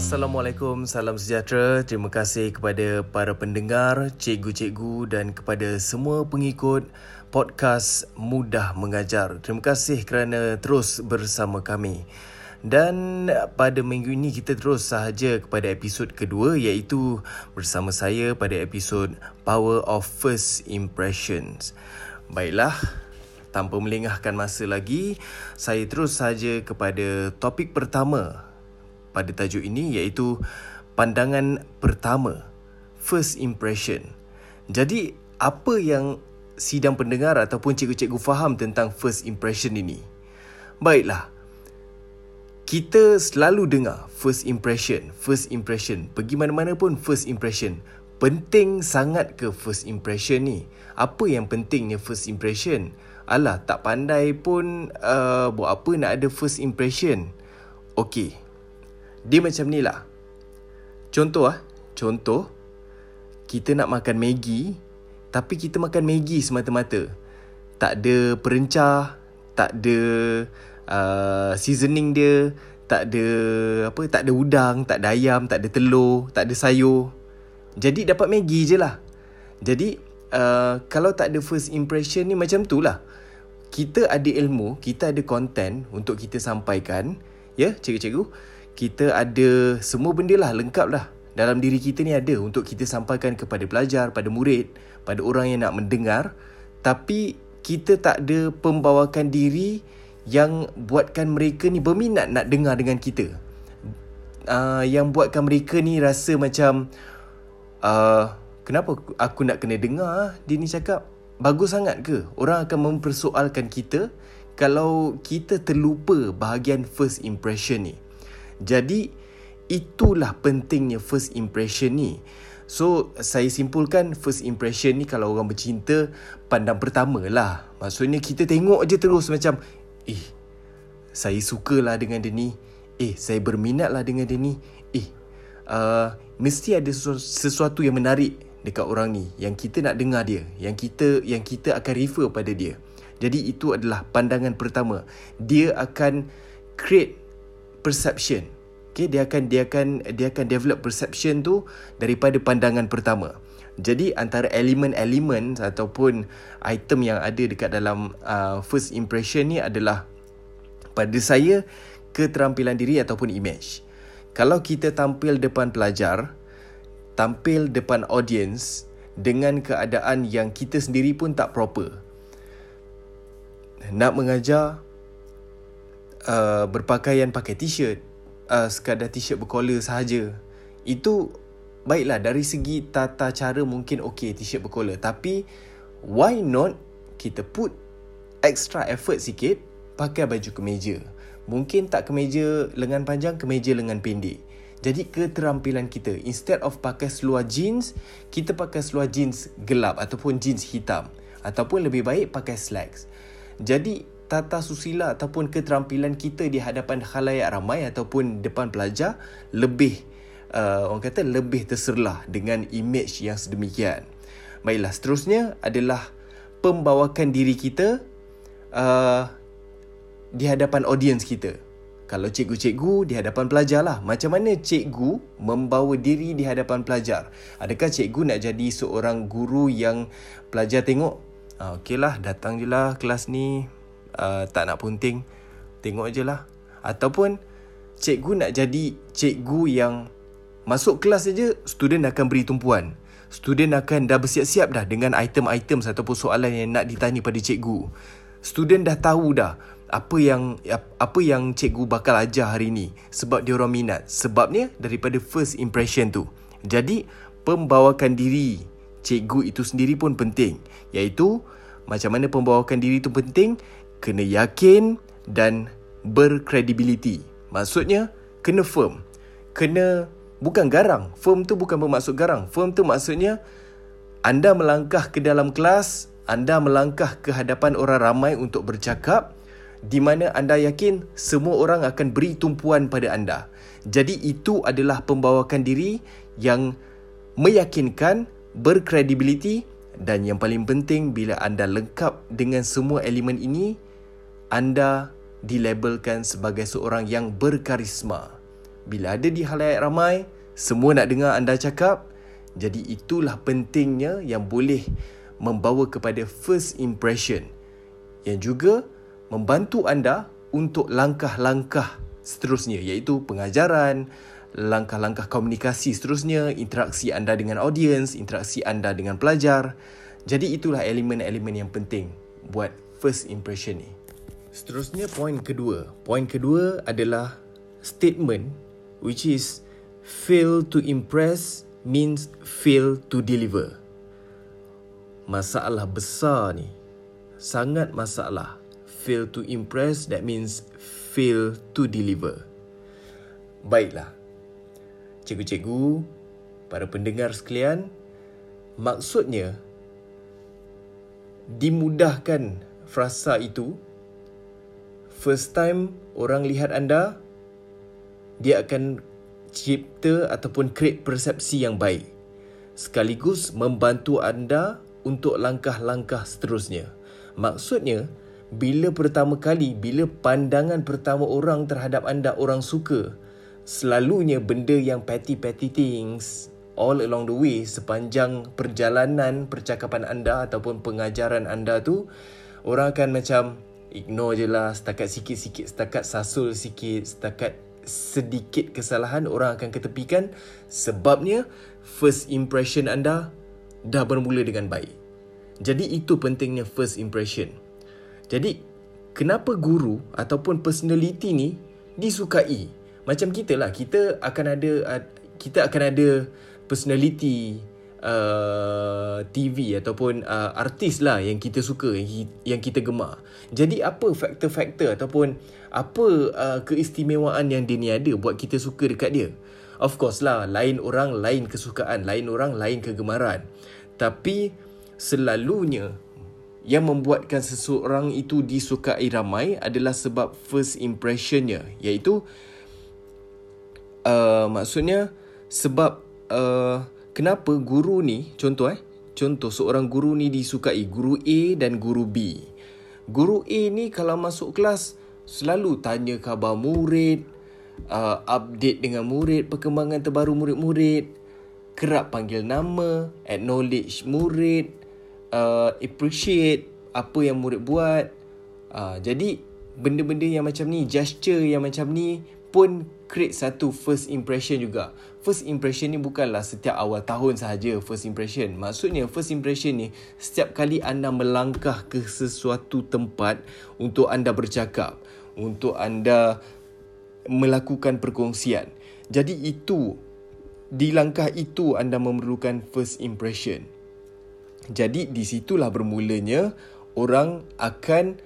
Assalamualaikum, salam sejahtera. Terima kasih kepada para pendengar, cikgu-cikgu dan kepada semua pengikut podcast Mudah Mengajar. Terima kasih kerana terus bersama kami. Dan pada minggu ini kita terus sahaja kepada episod kedua iaitu bersama saya pada episod Power of First Impressions. Baiklah, tanpa melengahkan masa lagi, saya terus sahaja kepada topik pertama pada tajuk ini iaitu pandangan pertama, first impression. Jadi, apa yang sidang pendengar ataupun cikgu-cikgu faham tentang first impression ini? Baiklah, kita selalu dengar first impression, first impression. Pergi mana-mana pun first impression. Penting sangat ke first impression ni? Apa yang pentingnya first impression? Alah, tak pandai pun uh, buat apa nak ada first impression. Okey. Dia macam ni lah. Contoh ah, contoh kita nak makan Maggi tapi kita makan Maggi semata-mata. Tak ada perencah, tak ada uh, seasoning dia tak ada apa tak ada udang tak ada ayam tak ada telur tak ada sayur. Jadi dapat Maggi je lah. Jadi uh, kalau tak ada first impression ni macam tu lah. Kita ada ilmu kita ada content untuk kita sampaikan. Ya cikgu-cikgu kita ada semua benda lah lengkap lah dalam diri kita ni ada untuk kita sampaikan kepada pelajar, pada murid, pada orang yang nak mendengar tapi kita tak ada pembawakan diri yang buatkan mereka ni berminat nak dengar dengan kita. Uh, yang buatkan mereka ni rasa macam uh, kenapa aku nak kena dengar dia ni cakap bagus sangat ke? Orang akan mempersoalkan kita kalau kita terlupa bahagian first impression ni. Jadi itulah pentingnya first impression ni. So saya simpulkan first impression ni kalau orang bercinta pandang pertama lah. Maksudnya kita tengok je terus macam Eh, saya sukalah dengan dia ni. Eh, saya berminatlah dengan dia ni. Eh, uh, mesti ada sesuatu yang menarik dekat orang ni yang kita nak dengar dia, yang kita yang kita akan refer pada dia. Jadi itu adalah pandangan pertama. Dia akan create perception. Okay, dia akan dia akan dia akan develop perception tu daripada pandangan pertama. Jadi antara elemen-elemen ataupun item yang ada dekat dalam uh, first impression ni adalah pada saya keterampilan diri ataupun image. Kalau kita tampil depan pelajar, tampil depan audience dengan keadaan yang kita sendiri pun tak proper. Nak mengajar uh, berpakaian pakai t-shirt, uh, sekadar t-shirt berkollar sahaja. Itu baiklah dari segi tata cara mungkin okey t-shirt berkollar tapi why not kita put extra effort sikit pakai baju kemeja? Mungkin tak kemeja lengan panjang kemeja lengan pendek. Jadi keterampilan kita instead of pakai seluar jeans kita pakai seluar jeans gelap ataupun jeans hitam. Ataupun lebih baik pakai slacks. Jadi tata susila ataupun keterampilan kita di hadapan khalayak ramai ataupun depan pelajar lebih uh, orang kata lebih terserlah dengan image yang sedemikian. Baiklah, seterusnya adalah pembawakan diri kita uh, di hadapan audiens kita. Kalau cikgu-cikgu di hadapan pelajar lah. Macam mana cikgu membawa diri di hadapan pelajar? Adakah cikgu nak jadi seorang guru yang pelajar tengok? Ah, Okey lah, datang je lah kelas ni. Uh, tak nak punting. Tengok je lah. Ataupun cikgu nak jadi cikgu yang Masuk kelas saja, student akan beri tumpuan. Student akan dah bersiap-siap dah dengan item-item ataupun soalan yang nak ditanya pada cikgu. Student dah tahu dah apa yang apa yang cikgu bakal ajar hari ni sebab dia orang minat. Sebabnya daripada first impression tu. Jadi, pembawakan diri cikgu itu sendiri pun penting. Iaitu, macam mana pembawakan diri itu penting? Kena yakin dan berkredibiliti. Maksudnya, kena firm. Kena bukan garang. Firm tu bukan bermaksud garang. Firm tu maksudnya anda melangkah ke dalam kelas, anda melangkah ke hadapan orang ramai untuk bercakap di mana anda yakin semua orang akan beri tumpuan pada anda. Jadi itu adalah pembawakan diri yang meyakinkan, berkredibiliti dan yang paling penting bila anda lengkap dengan semua elemen ini, anda dilabelkan sebagai seorang yang berkarisma. bila ada di halayak ramai, semua nak dengar anda cakap. Jadi itulah pentingnya yang boleh membawa kepada first impression yang juga membantu anda untuk langkah-langkah seterusnya iaitu pengajaran, langkah-langkah komunikasi seterusnya, interaksi anda dengan audience, interaksi anda dengan pelajar. Jadi itulah elemen-elemen yang penting buat first impression ni. Seterusnya poin kedua. Poin kedua adalah statement which is fail to impress means fail to deliver. Masalah besar ni. Sangat masalah. Fail to impress that means fail to deliver. Baiklah. Cikgu-cikgu, para pendengar sekalian, maksudnya dimudahkan frasa itu first time orang lihat anda dia akan cipta ataupun create persepsi yang baik. Sekaligus membantu anda untuk langkah-langkah seterusnya. Maksudnya bila pertama kali bila pandangan pertama orang terhadap anda orang suka selalunya benda yang petty-petty things all along the way sepanjang perjalanan percakapan anda ataupun pengajaran anda tu orang akan macam ignore je lah setakat sikit-sikit setakat sasul sikit setakat sedikit kesalahan orang akan ketepikan. Sebabnya first impression anda dah bermula dengan baik. Jadi itu pentingnya first impression. Jadi kenapa guru ataupun personality ni disukai? Macam kita lah kita akan ada kita akan ada personality uh, TV ataupun uh, artis lah yang kita suka yang kita gemar. Jadi apa faktor-faktor ataupun apa uh, keistimewaan yang dia ni ada buat kita suka dekat dia? Of course lah, lain orang lain kesukaan, lain orang lain kegemaran. Tapi selalunya yang membuatkan seseorang itu disukai ramai adalah sebab first impressionnya iaitu uh, maksudnya sebab uh, kenapa guru ni contoh eh? Contoh seorang guru ni disukai guru A dan guru B. Guru A ni kalau masuk kelas selalu tanya khabar murid uh, update dengan murid perkembangan terbaru murid-murid kerap panggil nama acknowledge murid uh, appreciate apa yang murid buat. Uh, jadi benda-benda yang macam ni gesture yang macam ni pun create satu first impression juga. First impression ni bukanlah setiap awal tahun sahaja first impression. Maksudnya first impression ni setiap kali anda melangkah ke sesuatu tempat untuk anda bercakap, untuk anda melakukan perkongsian. Jadi itu di langkah itu anda memerlukan first impression. Jadi di situlah bermulanya orang akan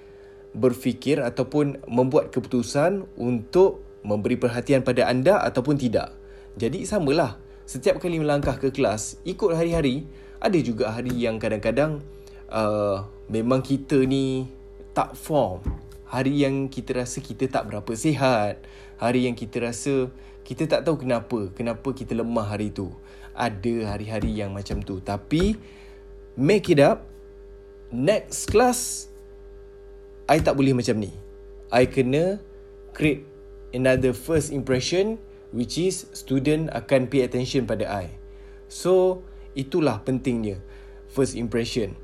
berfikir ataupun membuat keputusan untuk memberi perhatian pada anda ataupun tidak. Jadi samalah. Setiap kali melangkah ke kelas, ikut hari-hari, ada juga hari yang kadang-kadang uh, memang kita ni tak form. Hari yang kita rasa kita tak berapa sihat. Hari yang kita rasa kita tak tahu kenapa. Kenapa kita lemah hari tu. Ada hari-hari yang macam tu. Tapi, make it up. Next class, I tak boleh macam ni. I kena create another first impression which is student akan pay attention pada I. So, itulah pentingnya first impression.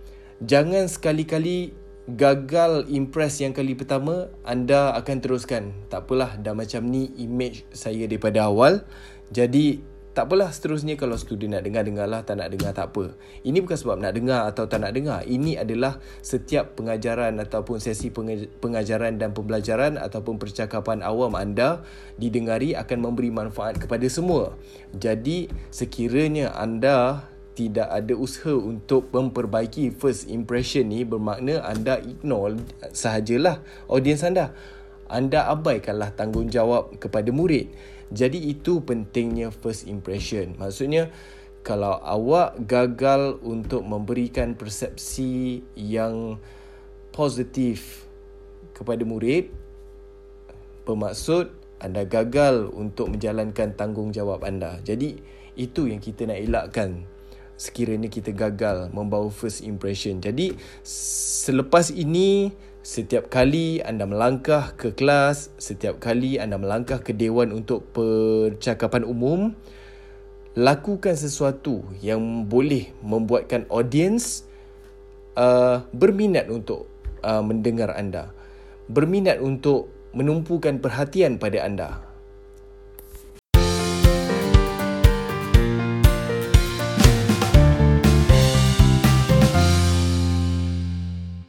Jangan sekali-kali gagal impress yang kali pertama, anda akan teruskan. Tak apalah, dah macam ni image saya daripada awal. Jadi, tak apalah seterusnya kalau student nak dengar, dengarlah. Tak nak dengar, tak apa. Ini bukan sebab nak dengar atau tak nak dengar. Ini adalah setiap pengajaran ataupun sesi pengajaran dan pembelajaran ataupun percakapan awam anda didengari akan memberi manfaat kepada semua. Jadi, sekiranya anda tidak ada usaha untuk memperbaiki first impression ni bermakna anda ignore sahajalah audience anda. Anda abaikanlah tanggungjawab kepada murid. Jadi itu pentingnya first impression. Maksudnya kalau awak gagal untuk memberikan persepsi yang positif kepada murid, bermaksud anda gagal untuk menjalankan tanggungjawab anda. Jadi itu yang kita nak elakkan. Sekiranya kita gagal membawa first impression. Jadi selepas ini setiap kali anda melangkah ke kelas, setiap kali anda melangkah ke dewan untuk percakapan umum, lakukan sesuatu yang boleh membuatkan audience uh, berminat untuk uh, mendengar anda. Berminat untuk menumpukan perhatian pada anda.